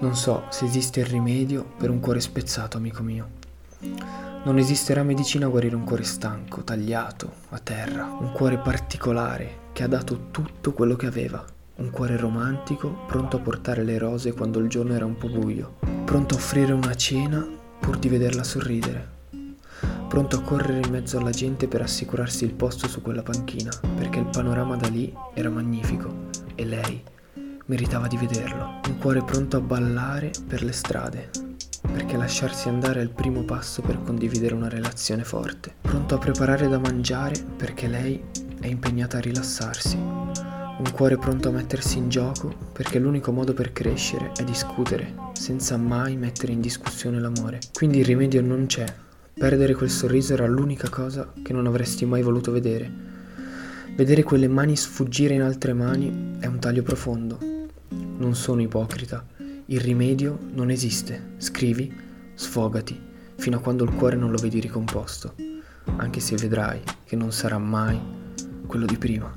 Non so se esiste il rimedio per un cuore spezzato, amico mio. Non esisterà medicina a guarire un cuore stanco, tagliato, a terra, un cuore particolare che ha dato tutto quello che aveva, un cuore romantico pronto a portare le rose quando il giorno era un po' buio, pronto a offrire una cena pur di vederla sorridere, pronto a correre in mezzo alla gente per assicurarsi il posto su quella panchina, perché il panorama da lì era magnifico. E lei meritava di vederlo. Un cuore pronto a ballare per le strade, perché lasciarsi andare è il primo passo per condividere una relazione forte. Pronto a preparare da mangiare perché lei è impegnata a rilassarsi. Un cuore pronto a mettersi in gioco perché l'unico modo per crescere è discutere, senza mai mettere in discussione l'amore. Quindi il rimedio non c'è. Perdere quel sorriso era l'unica cosa che non avresti mai voluto vedere. Vedere quelle mani sfuggire in altre mani è un taglio profondo. Non sono ipocrita. Il rimedio non esiste. Scrivi, sfogati, fino a quando il cuore non lo vedi ricomposto, anche se vedrai che non sarà mai quello di prima.